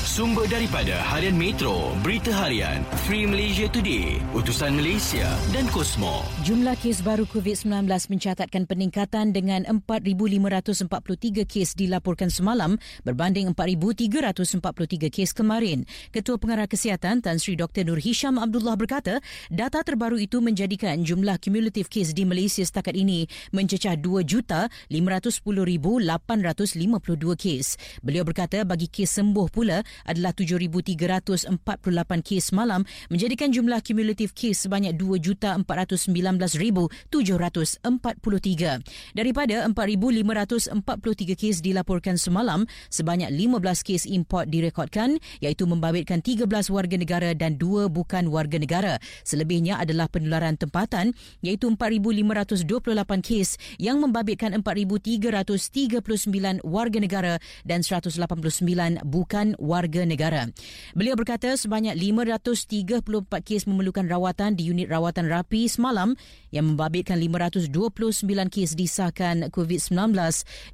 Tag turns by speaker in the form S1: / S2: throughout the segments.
S1: Sumber daripada Harian Metro, Berita Harian, Free Malaysia Today, Utusan Malaysia dan Kosmo.
S2: Jumlah kes baru COVID-19 mencatatkan peningkatan dengan 4,543 kes dilaporkan semalam berbanding 4,343 kes kemarin. Ketua Pengarah Kesihatan Tan Sri Dr. Nur Hisham Abdullah berkata, data terbaru itu menjadikan jumlah kumulatif kes di Malaysia setakat ini mencecah 2,510,852 kes. Beliau berkata bagi kes sembuh pula adalah 7,348 kes malam menjadikan jumlah kumulatif kes sebanyak 2,419,743. Daripada 4,543 kes dilaporkan semalam, sebanyak 15 kes import direkodkan iaitu membabitkan 13 warga negara dan 2 bukan warga negara. Selebihnya adalah penularan tempatan iaitu 4,528 kes yang membabitkan 4,339 warga negara dan 189 bukan warga warga negara. Beliau berkata sebanyak 534 kes memerlukan rawatan di unit rawatan rapi semalam yang membabitkan 529 kes disahkan COVID-19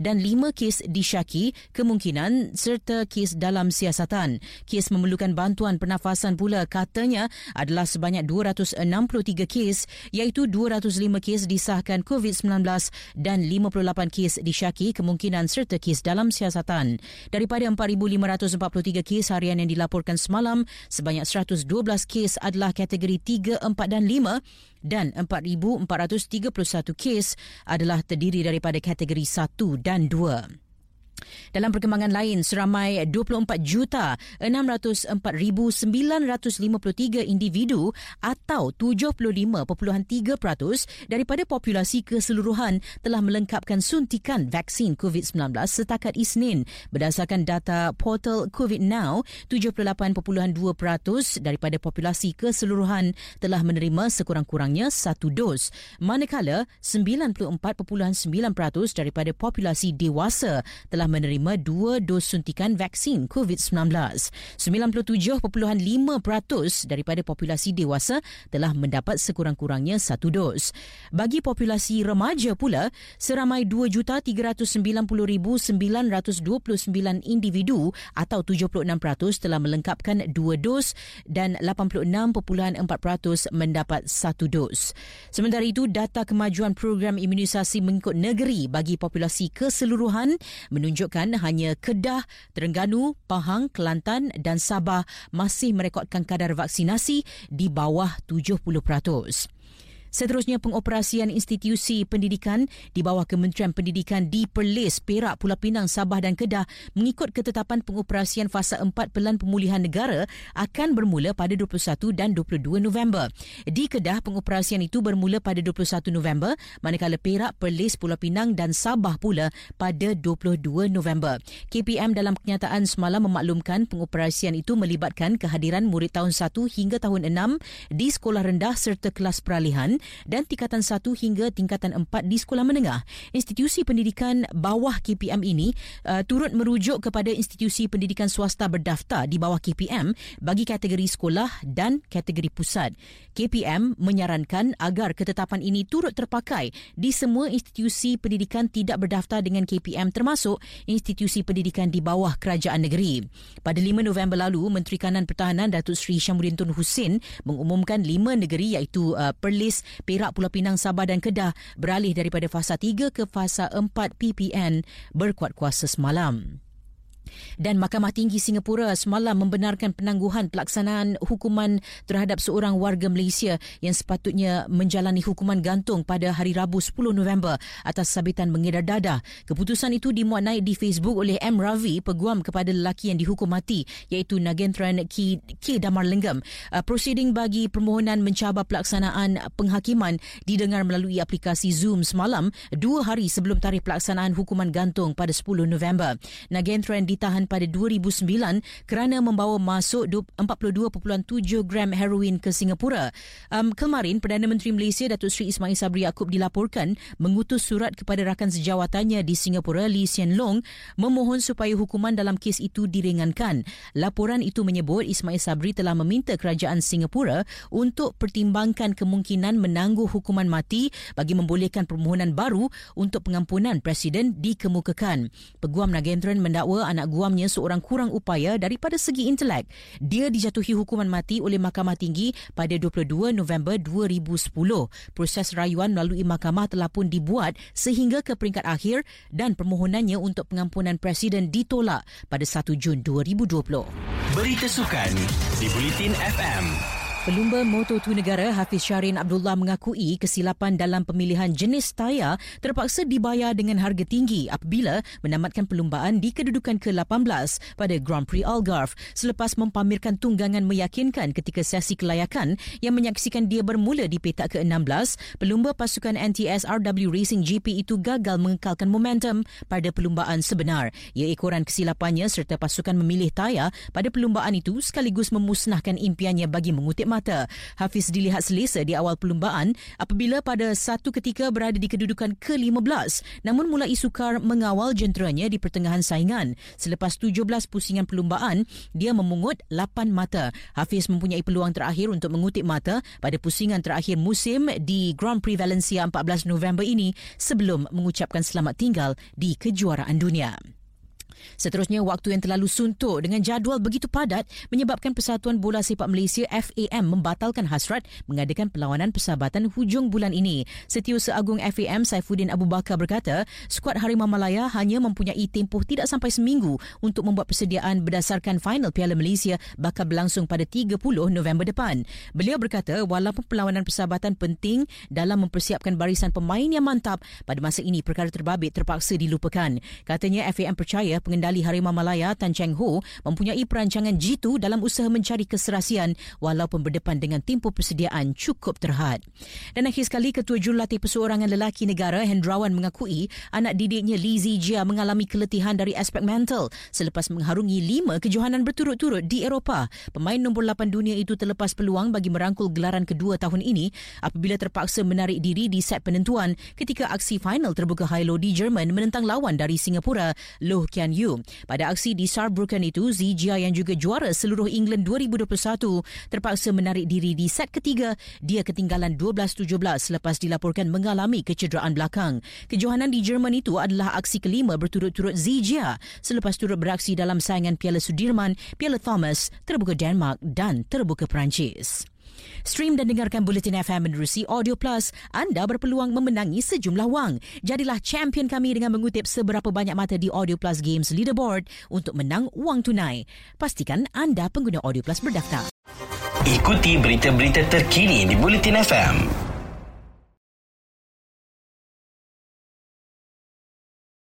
S2: dan 5 kes disyaki kemungkinan serta kes dalam siasatan. Kes memerlukan bantuan pernafasan pula katanya adalah sebanyak 263 kes iaitu 205 kes disahkan COVID-19 dan 58 kes disyaki kemungkinan serta kes dalam siasatan. Daripada 4,543 kes harian yang dilaporkan semalam, sebanyak 112 kes adalah kategori 3, 4 dan 5 dan 4,431 kes adalah terdiri daripada kategori 1 dan 2. Dalam perkembangan lain, seramai 24 juta 604,953 individu atau 75.3% daripada populasi keseluruhan telah melengkapkan suntikan vaksin COVID-19 setakat Isnin. Berdasarkan data portal COVID Now, 78.2% daripada populasi keseluruhan telah menerima sekurang-kurangnya satu dos. Manakala 94.9% daripada populasi dewasa telah menerima dua dos suntikan vaksin COVID-19. 97.5% daripada populasi dewasa telah mendapat sekurang-kurangnya satu dos. Bagi populasi remaja pula, seramai 2,390,929 individu atau 76% telah melengkapkan dua dos dan 86.4% mendapat satu dos. Sementara itu, data kemajuan program imunisasi mengikut negeri bagi populasi keseluruhan menunjukkan menunjukkan hanya Kedah, Terengganu, Pahang, Kelantan dan Sabah masih merekodkan kadar vaksinasi di bawah 70%. Seterusnya pengoperasian institusi pendidikan di bawah Kementerian Pendidikan di Perlis, Perak, Pulau Pinang, Sabah dan Kedah mengikut ketetapan pengoperasian fasa 4 Pelan Pemulihan Negara akan bermula pada 21 dan 22 November. Di Kedah, pengoperasian itu bermula pada 21 November manakala Perak, Perlis, Pulau Pinang dan Sabah pula pada 22 November. KPM dalam kenyataan semalam memaklumkan pengoperasian itu melibatkan kehadiran murid tahun 1 hingga tahun 6 di sekolah rendah serta kelas peralihan dan tingkatan 1 hingga tingkatan 4 di sekolah menengah. Institusi pendidikan bawah KPM ini uh, turut merujuk kepada institusi pendidikan swasta berdaftar di bawah KPM bagi kategori sekolah dan kategori pusat. KPM menyarankan agar ketetapan ini turut terpakai di semua institusi pendidikan tidak berdaftar dengan KPM termasuk institusi pendidikan di bawah kerajaan negeri. Pada 5 November lalu, Menteri Kanan Pertahanan Datuk Seri Syamuddin Tun Hussein mengumumkan lima negeri iaitu uh, Perlis, Perak, Pulau Pinang, Sabah dan Kedah beralih daripada fasa 3 ke fasa 4 PPN berkuat kuasa semalam. Dan Mahkamah Tinggi Singapura semalam membenarkan penangguhan pelaksanaan hukuman terhadap seorang warga Malaysia yang sepatutnya menjalani hukuman gantung pada hari Rabu 10 November atas sabitan mengedar dadah. Keputusan itu dimuat naik di Facebook oleh M. Ravi, peguam kepada lelaki yang dihukum mati iaitu Nagentran K. K. Damar Lenggam. Uh, proceeding bagi permohonan mencabar pelaksanaan penghakiman didengar melalui aplikasi Zoom semalam dua hari sebelum tarikh pelaksanaan hukuman gantung pada 10 November. Nagentran di ditahan pada 2009 kerana membawa masuk 42.7 gram heroin ke Singapura. Um, kemarin, Perdana Menteri Malaysia Datuk Seri Ismail Sabri Yaakob dilaporkan mengutus surat kepada rakan sejawatannya di Singapura, Lee Hsien Loong, memohon supaya hukuman dalam kes itu diringankan. Laporan itu menyebut Ismail Sabri telah meminta kerajaan Singapura untuk pertimbangkan kemungkinan menangguh hukuman mati bagi membolehkan permohonan baru untuk pengampunan Presiden dikemukakan. Peguam Nagendran mendakwa anak guamnya seorang kurang upaya daripada segi intelek. Dia dijatuhi hukuman mati oleh Mahkamah Tinggi pada 22 November 2010. Proses rayuan melalui mahkamah telah pun dibuat sehingga ke peringkat akhir dan permohonannya untuk pengampunan Presiden ditolak pada 1 Jun 2020.
S1: Berita Sukan di Bulletin FM.
S2: Pelumba Moto2 Negara Hafiz Syarin Abdullah mengakui kesilapan dalam pemilihan jenis tayar terpaksa dibayar dengan harga tinggi apabila menamatkan perlumbaan di kedudukan ke-18 pada Grand Prix Algarve selepas mempamerkan tunggangan meyakinkan ketika sesi kelayakan yang menyaksikan dia bermula di petak ke-16 pelumba pasukan NTS RW Racing GP itu gagal mengekalkan momentum pada perlumbaan sebenar. Ia ekoran kesilapannya serta pasukan memilih tayar pada perlumbaan itu sekaligus memusnahkan impiannya bagi mengutip mata. Hafiz dilihat selesa di awal perlumbaan apabila pada satu ketika berada di kedudukan ke-15 namun mulai sukar mengawal jenteranya di pertengahan saingan. Selepas 17 pusingan perlumbaan, dia memungut 8 mata. Hafiz mempunyai peluang terakhir untuk mengutip mata pada pusingan terakhir musim di Grand Prix Valencia 14 November ini sebelum mengucapkan selamat tinggal di kejuaraan dunia. Seterusnya, waktu yang terlalu suntuk dengan jadual begitu padat menyebabkan Persatuan Bola Sepak Malaysia FAM membatalkan hasrat mengadakan perlawanan persahabatan hujung bulan ini. Setiausaha Agung FAM Saifuddin Abu Bakar berkata, skuad Harimau Malaya hanya mempunyai tempoh tidak sampai seminggu untuk membuat persediaan berdasarkan final Piala Malaysia bakal berlangsung pada 30 November depan. Beliau berkata, walaupun perlawanan persahabatan penting dalam mempersiapkan barisan pemain yang mantap, pada masa ini perkara terbabit terpaksa dilupakan. Katanya FAM percaya pengendali Harimau Malaya Tan Cheng Ho mempunyai perancangan jitu dalam usaha mencari keserasian walaupun berdepan dengan tempoh persediaan cukup terhad. Dan akhir sekali Ketua Jurulatih Perseorangan Lelaki Negara Hendrawan mengakui anak didiknya Lee Zijia mengalami keletihan dari aspek mental selepas mengharungi lima kejohanan berturut-turut di Eropah. Pemain nombor 8 dunia itu terlepas peluang bagi merangkul gelaran kedua tahun ini apabila terpaksa menarik diri di set penentuan ketika aksi final terbuka high-low di Jerman menentang lawan dari Singapura, Loh Kian Yu. Pada aksi di Saarbrücken itu, Zijia yang juga juara seluruh England 2021 terpaksa menarik diri di set ketiga. Dia ketinggalan 12-17 selepas dilaporkan mengalami kecederaan belakang. Kejohanan di Jerman itu adalah aksi kelima berturut-turut Zijia selepas turut beraksi dalam saingan Piala Sudirman, Piala Thomas, Terbuka Denmark dan Terbuka Perancis. Stream dan dengarkan Bulletin FM menerusi Audio Plus. Anda berpeluang memenangi sejumlah wang. Jadilah champion kami dengan mengutip seberapa banyak mata di Audio Plus Games Leaderboard untuk menang wang tunai. Pastikan anda pengguna Audio Plus berdaftar.
S1: Ikuti berita-berita terkini di Bulletin FM.